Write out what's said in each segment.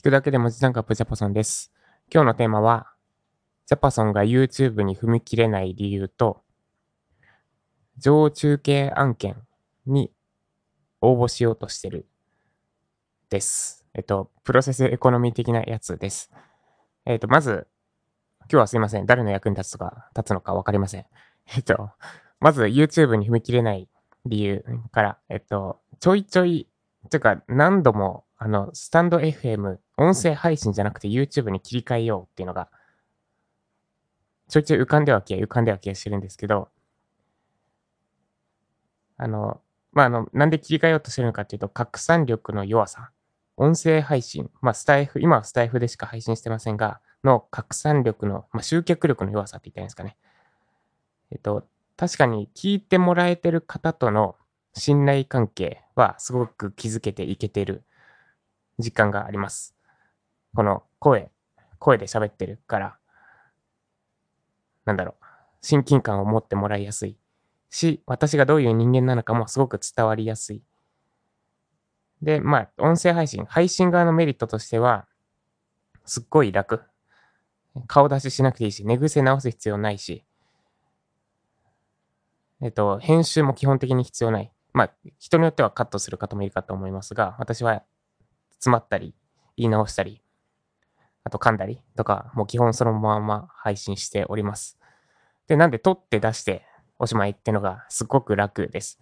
聞くだけで文字タンカップジャパソンです。今日のテーマは、ジャパソンが YouTube に踏み切れない理由と、上中継案件に応募しようとしてるです。えっと、プロセスエコノミー的なやつです。えっと、まず、今日はすいません。誰の役に立つとか、立つのかわかりません。えっと、まず YouTube に踏み切れない理由から、えっと、ちょいちょい、というか何度も、あの、スタンド FM、音声配信じゃなくて YouTube に切り替えようっていうのが、ちょいちょい浮かんでは消え、浮かんでは消えしてるんですけど、あの、まあ、あの、なんで切り替えようとしてるのかっていうと、拡散力の弱さ。音声配信、まあ、スタイフ、今はスタイフでしか配信してませんが、の拡散力の、まあ、集客力の弱さって言ったいんですかね。えっと、確かに聞いてもらえてる方との信頼関係はすごく築けていけてる実感があります。この声、声で喋ってるから、なんだろう、親近感を持ってもらいやすいし、私がどういう人間なのかもすごく伝わりやすい。で、まあ、音声配信、配信側のメリットとしては、すっごい楽。顔出ししなくていいし、寝癖直す必要ないし、えっと、編集も基本的に必要ない。まあ、人によってはカットする方もいるかと思いますが、私は詰まったり、言い直したり、あと噛んだりとか、もう基本そのまま配信しております。で、なんで撮って出しておしまいってのがすごく楽です。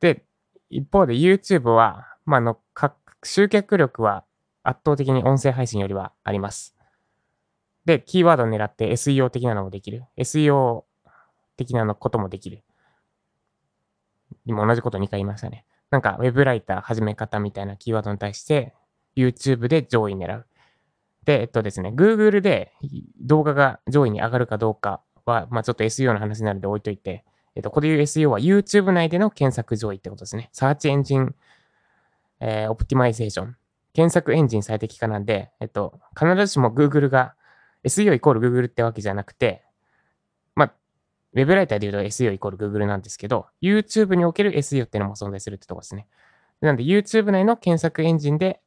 で、一方で YouTube は、まあ、の、か集客力は圧倒的に音声配信よりはあります。で、キーワードを狙って SEO 的なのもできる。SEO 的なのこともできる。今同じこと2回言いましたね。なんか、ウェブライター始め方みたいなキーワードに対して、YouTube で上位狙う。で、えっとですね、Google で動画が上位に上がるかどうかは、まあちょっと SEO の話になるんで置いといて、えっと、これいう SEO は YouTube 内での検索上位ってことですね。サーチエンジン、えー、オプティマイゼーション。検索エンジン最適化なんで、えっと、必ずしも Google が SEO イコール Google ってわけじゃなくて、まあ、ウェブライターで言うと SEO イコール Google なんですけど、YouTube における SEO っていうのも存在するってとこですね。なんで YouTube 内の検索エンジンで、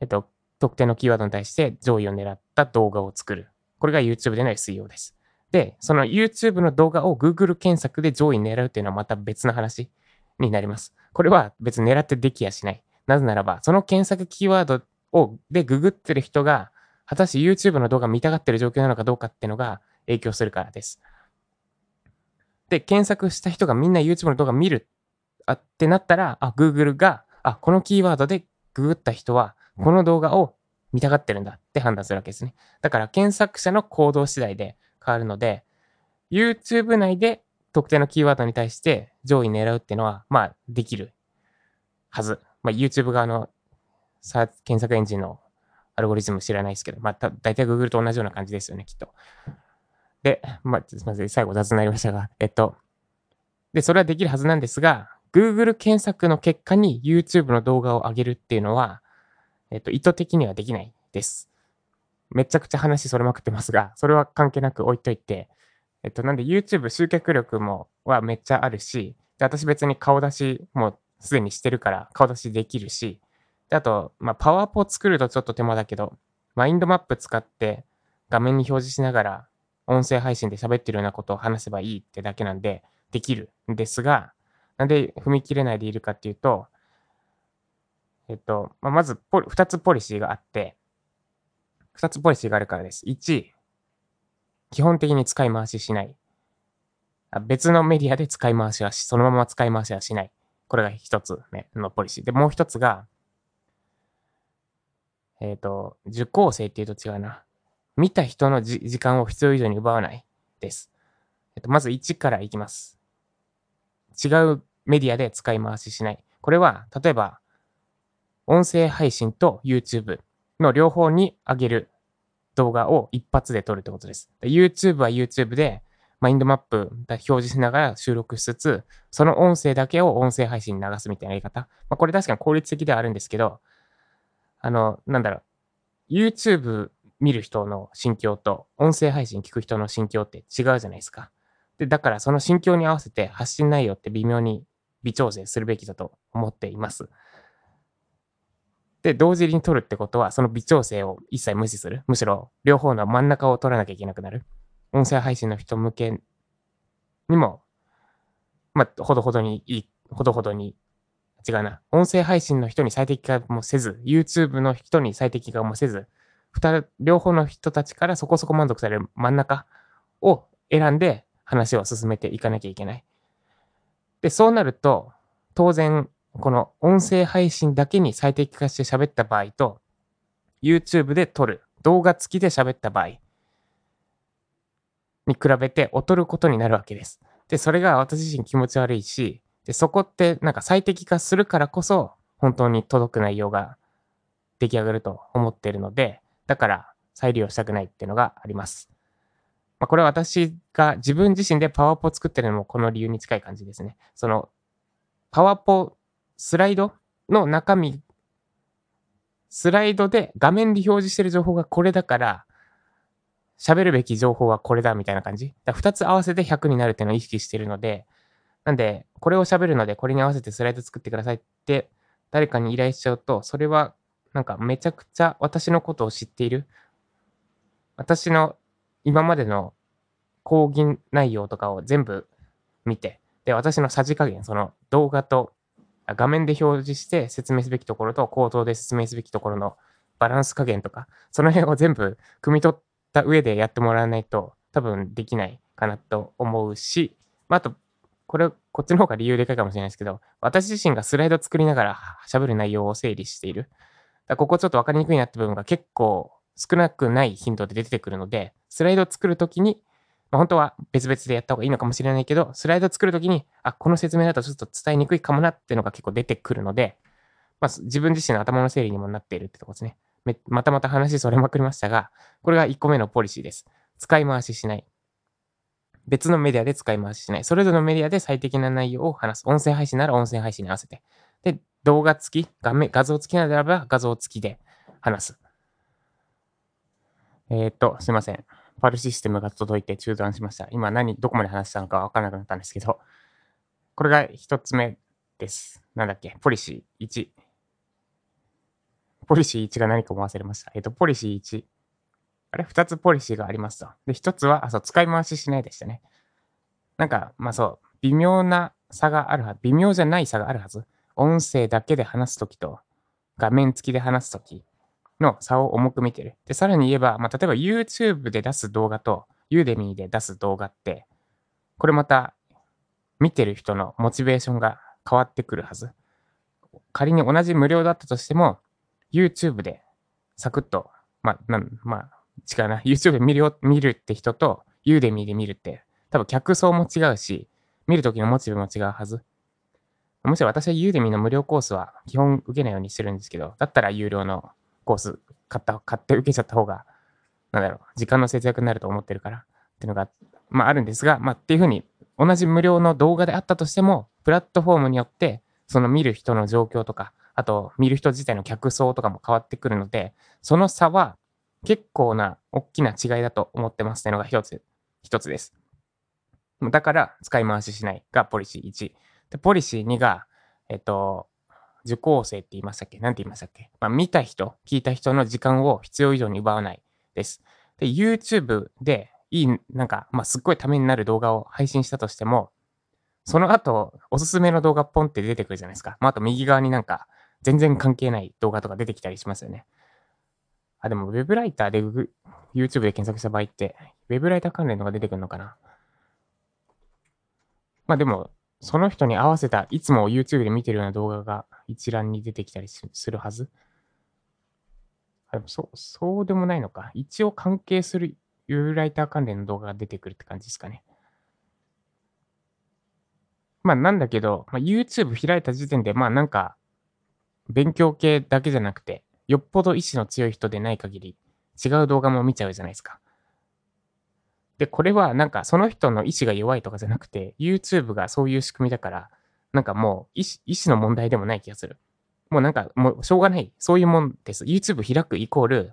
えっと、特定のキーワードに対して上位を狙った動画を作る。これが YouTube での SEO です。で、その YouTube の動画を Google 検索で上位狙うっていうのはまた別の話になります。これは別に狙ってできやしない。なぜならば、その検索キーワードをでググってる人が、果たして YouTube の動画見たがってる状況なのかどうかっていうのが影響するからです。で、検索した人がみんな YouTube の動画見るあってなったら、あ、Google が、あ、このキーワードでググった人は、この動画を見たがってるんだって判断するわけですね。だから検索者の行動次第で変わるので、YouTube 内で特定のキーワードに対して上位狙うっていうのは、まあ、できるはず。まあ、YouTube 側の検索エンジンのアルゴリズム知らないですけど、まあ、た大体 Google と同じような感じですよね、きっと。で、まあ、すみません、最後雑になりましたが、えっと、で、それはできるはずなんですが、Google 検索の結果に YouTube の動画を上げるっていうのは、えっと、意図的にはできないです。めちゃくちゃ話それまくってますが、それは関係なく置いといて、えっと、なんで YouTube 集客力もはめっちゃあるし、で私別に顔出しもすでにしてるから顔出しできるし、であと、まあ、パワポ作るとちょっと手間だけど、マインドマップ使って画面に表示しながら音声配信で喋ってるようなことを話せばいいってだけなんで、できるんですが、なんで踏み切れないでいるかっていうと、えっと、まあ、まずポリ、2つポリシーがあって、2つポリシーがあるからです。1、基本的に使い回ししない。あ別のメディアで使い回しはし、そのまま使い回しはしない。これが1つ目のポリシー。で、もう1つが、えっ、と、受講生っていうと違うな。見た人のじ時間を必要以上に奪わないです。えっと、まず1からいきます。違うメディアで使い回ししない。これは、例えば、音声配信と YouTube の両方に上げる動画を一発で撮るってことです。YouTube は YouTube でマインドマップ表示しながら収録しつつ、その音声だけを音声配信に流すみたいなやり方。まあ、これ確かに効率的ではあるんですけど、あの、なんだろう、YouTube 見る人の心境と音声配信聞く人の心境って違うじゃないですか。で、だからその心境に合わせて発信内容って微妙に微調整するべきだと思っています。で、同時に取るってことは、その微調整を一切無視する。むしろ、両方の真ん中を取らなきゃいけなくなる。音声配信の人向けにも、まあ、ほどほどにいい、ほどほどに、違うな。音声配信の人に最適化もせず、YouTube の人に最適化もせず、二、両方の人たちからそこそこ満足される真ん中を選んで話を進めていかなきゃいけない。で、そうなると、当然、この音声配信だけに最適化して喋った場合と、YouTube で撮る、動画付きで喋った場合に比べて劣ることになるわけです。で、それが私自身気持ち悪いし、で、そこってなんか最適化するからこそ、本当に届く内容が出来上がると思っているので、だから再利用したくないっていうのがあります。まあ、これは私が自分自身でパワポを作ってるのもこの理由に近い感じですね。その、パワポスライドの中身、スライドで画面で表示してる情報がこれだから、喋るべき情報はこれだみたいな感じ。だ2つ合わせて100になるっていうのを意識してるので、なんで、これを喋るので、これに合わせてスライド作ってくださいって誰かに依頼しちゃうと、それはなんかめちゃくちゃ私のことを知っている。私の今までの講義内容とかを全部見て、で、私のさじ加減、その動画と画面で表示して説明すべきところと口頭で説明すべきところのバランス加減とか、その辺を全部汲み取った上でやってもらわないと多分できないかなと思うし、まあ、あと、これ、こっちの方が理由でかいかもしれないですけど、私自身がスライド作りながら喋る内容を整理している。だここちょっと分かりにくいなって部分が結構少なくない頻度で出てくるので、スライドを作るときに、まあ、本当は別々でやった方がいいのかもしれないけど、スライド作るときに、あ、この説明だとちょっと伝えにくいかもなっていうのが結構出てくるので、まあ、自分自身の頭の整理にもなっているってとこですね。またまた話それまくりましたが、これが1個目のポリシーです。使い回ししない。別のメディアで使い回ししない。それぞれのメディアで最適な内容を話す。音声配信なら音声配信に合わせて。で、動画付き、画面、画像付きならば画像付きで話す。えっ、と、すいません。ファルシステムが届いて中断しました。今何、どこまで話したのかわからなくなったんですけど、これが一つ目です。なんだっけ、ポリシー1。ポリシー1が何かも忘れました。えっ、と、ポリシー1。あれ二つポリシーがありますと。で、一つは、あ、そう、使い回ししないでしたね。なんか、まあそう、微妙な差があるはず、微妙じゃない差があるはず。音声だけで話すときと、画面付きで話すときの差を重く見てる。で、さらに言えば、まあ、例えば YouTube で出す動画と Udemy で出す動画って、これまた見てる人のモチベーションが変わってくるはず。仮に同じ無料だったとしても、YouTube でサクッと、まあ、なん、まあ、違うな。YouTube で見るよ、見るって人と Udemy で見るって、多分客層も違うし、見るときのモチベも違うはず。むしろ私は Udemy の無料コースは基本受けないようにしてるんですけど、だったら有料のコース買った、買って受けちゃった方が、なんだろう、時間の節約になると思ってるから、っていうのが、まああるんですが、まあっていうふうに、同じ無料の動画であったとしても、プラットフォームによって、その見る人の状況とか、あと見る人自体の客層とかも変わってくるので、その差は結構な大きな違いだと思ってますっていうのが一つ、一つです。だから使い回ししないがポリシー1。で、ポリシー2が、えっと、受講生って言いましたっけ？なんて言いましたっけ？まあ、見た人、聞いた人の時間を必要以上に奪わないです。で、YouTube でいい、なんか、まあ、すっごいためになる動画を配信したとしても、その後、おすすめの動画ポンって出てくるじゃないですか。まあ、あと右側になんか、全然関係ない動画とか出てきたりしますよね。あ、でも、ウェブライターで YouTube で検索した場合って、ウェブライター関連のが出てくるのかな？まあでも、その人に合わせた、いつも YouTube で見てるような動画が一覧に出てきたりするはず？あでもそう、そうでもないのか。一応関係するユーライター関連の動画が出てくるって感じですかね。まあなんだけど、まあ、YouTube 開いた時点で、まあなんか、勉強系だけじゃなくて、よっぽど意志の強い人でない限り、違う動画も見ちゃうじゃないですか。で、これはなんかその人の意志が弱いとかじゃなくて、YouTube がそういう仕組みだから、なんかもう意思意志の問題でもない気がする。もうなんかもうしょうがない。そういうもんです。YouTube 開くイコール、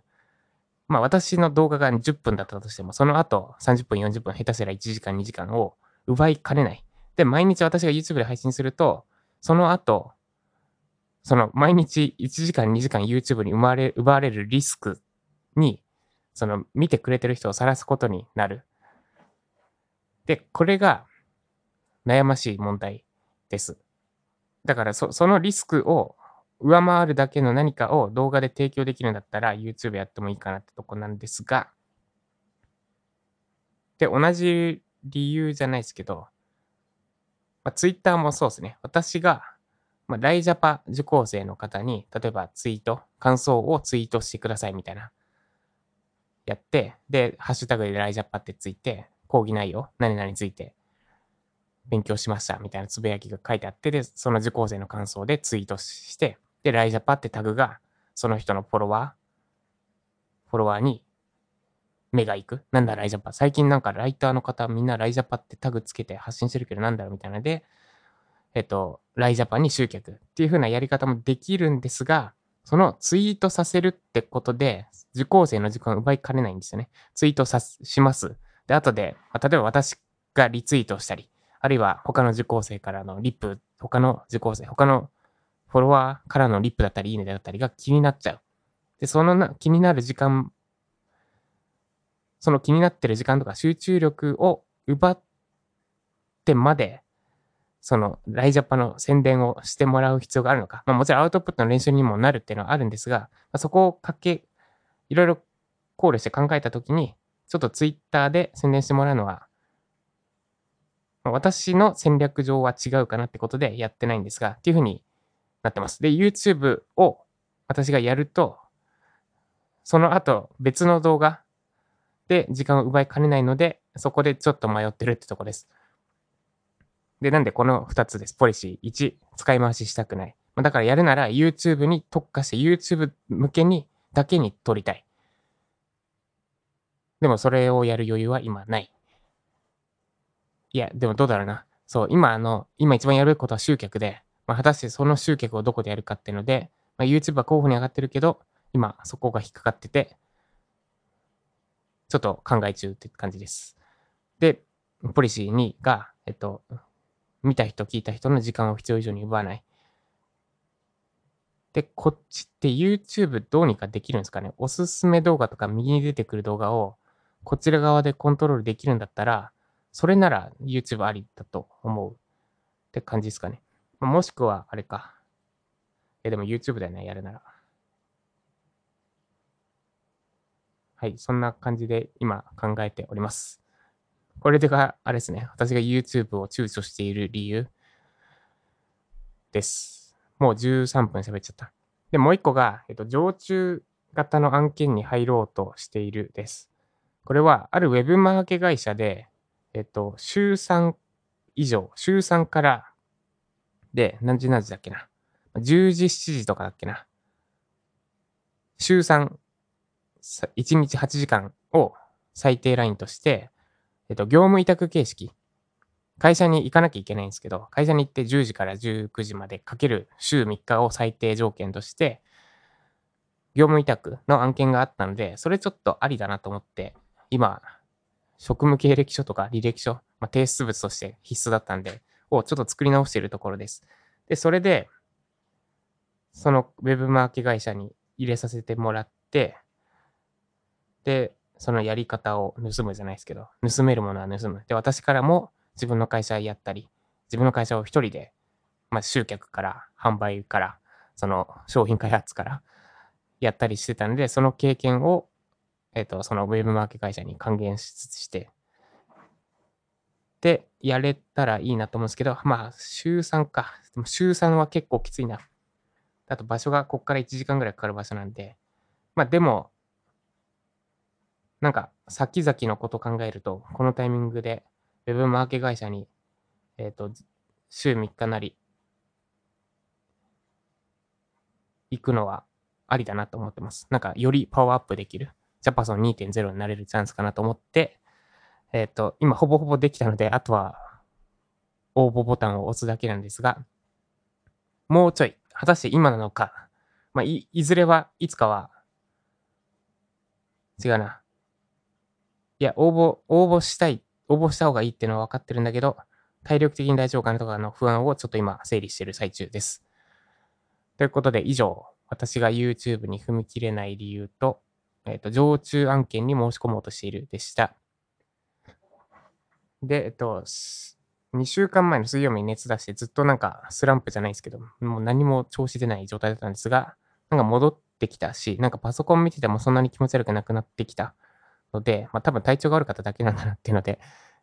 まあ私の動画が10分だったとしても、その後30分、40分、下手すら1時間、2時間を奪いかねない。で、毎日私が YouTube で配信すると、その後、その毎日1時間2時間 YouTube に生まれ、奪われるリスクに、その見てくれてる人を晒すことになる。で、これが悩ましい問題です。だからそ、そのリスクを上回るだけの何かを動画で提供できるんだったら YouTube やってもいいかなってとこなんですが、で、同じ理由じゃないですけど、まあ、Twitter もそうですね。私が、まあ、ライジャパ受講生の方に、例えばツイート、感想をツイートしてくださいみたいな、やって、で、ハッシュタグでライジャパってついて、講義内容、何々について勉強しましたみたいなつぶやきが書いてあって、で、その受講生の感想でツイートして、で、ライジャパってタグが、その人のフォロワー、フォロワーに目が行く。なんだライジャパ？最近なんかライターの方みんなライジャパってタグつけて発信してるけどなんだろう？みたいなので、えっと、ライジャパに集客っていう風なやり方もできるんですが、そのツイートさせるってことで、受講生の時間を奪いかねないんですよね。ツイートさします。で、後で、まあ、例えば私がリツイートしたり、あるいは他の受講生からのリップ、他の受講生、他のフォロワーからのリップだったり、いいねだったりが気になっちゃう。で、そのな気になる時間、その気になってる時間とか集中力を奪ってまで、そのライジャパの宣伝をしてもらう必要があるのか。まあもちろんアウトプットの練習にもなるっていうのはあるんですが、まあ、そこをかけ、いろいろ考慮して考えたときに、ちょっとツイッターで宣伝してもらうのは私の戦略上は違うかなってことでやってないんですが、っていうふうになってます。で、YouTube を私がやると、その後別の動画で時間を奪いかねないので、そこでちょっと迷ってるってとこです。で、なんでこの2つです。ポリシー。1、使い回ししたくない。だからやるなら YouTube に特化して YouTube 向けにだけに撮りたい。でもそれをやる余裕は今ない。いや、でもどうだろうな。そう、今あの、今一番やるべきことは集客で、まあ、果たしてその集客をどこでやるかっていうので、まあ、YouTube は候補に上がってるけど、今そこが引っかかってて、ちょっと考え中って感じです。で、ポリシー2が、えっと、見た人、聞いた人の時間を必要以上に奪わない。で、こっちって YouTube どうにかできるんですかねおすすめ動画とか右に出てくる動画をこちら側でコントロールできるんだったら、それなら YouTube ありだと思うって感じですかね。もしくは、あれか。え、でも YouTube だよね、やるなら。はい、そんな感じで今考えております。これでが、あれですね、私が YouTube を躊躇している理由です。もう13分喋っちゃった。で、もう一個が、えっと、常駐型の案件に入ろうとしているです。これは、あるウェブマーケ会社で、えっと、週3以上、週3からで、何時何時だっけな。10時、7時とかだっけな。週3、1日8時間を最低ラインとして、えっと、業務委託形式。会社に行かなきゃいけないんですけど、会社に行って10時から19時までかける週3日を最低条件として、業務委託の案件があったので、それちょっとありだなと思って、今、職務経歴書とか履歴書、まあ、提出物として必須だったんで、をちょっと作り直しているところです。で、それで、そのウェブマーケ会社に入れさせてもらって、で、そのやり方を盗むじゃないですけど、盗めるものは盗む。で、私からも自分の会社やったり、自分の会社を一人で、まあ、集客から、販売から、その商品開発からやったりしてたので、その経験を、えっ、ー、と、そのウェブマーケ会社に還元しつつして、で、やれたらいいなと思うんですけど、まあ、週3か。でも週3は結構きついな。あと場所がこっから1時間ぐらいかかる場所なんで、まあでも、なんか先々のこと考えると、このタイミングで Web マーケ会社に、えっ、ー、と、週3日なり、行くのはありだなと思ってます。なんかよりパワーアップできる。ジャパソン2.0になれるチャンスかなと思って、えっ、ー、と、今ほぼほぼできたので、あとは応募ボタンを押すだけなんですが、もうちょい、果たして今なのか、まあ、い、いずれはいつかは、違うな。いや、応募、応募したい、応募した方がいいっていうのは分かってるんだけど、体力的に大丈夫かなとかの不安をちょっと今整理してる最中です。ということで、以上、私が YouTube に踏み切れない理由と、えっ、と、常駐案件に申し込もうとしているでした。で、えっと、2週間前の水曜日に熱出してずっとなんかスランプじゃないですけど、もう何も調子出ない状態だったんですが、なんか戻ってきたし、なんかパソコン見ててもそんなに気持ち悪くなくなってきたので、まあ多分体調が悪かっただけなんだなっていうので、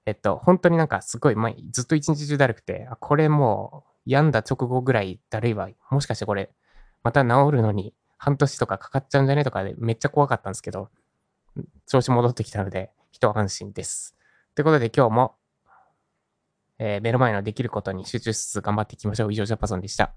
えっと、本当になんかすごい、ま、ずっと一日中だるくて、これもう病んだ直後ぐらいだるいわ。もしかしてこれ、また治るのに半年とかかかっちゃうんじゃね？とかでめっちゃ怖かったんですけど、調子戻ってきたので、一安心です。ということで今日も、えー目の前のできることに集中しつつ頑張っていきましょう。以上、ジャパソンでした。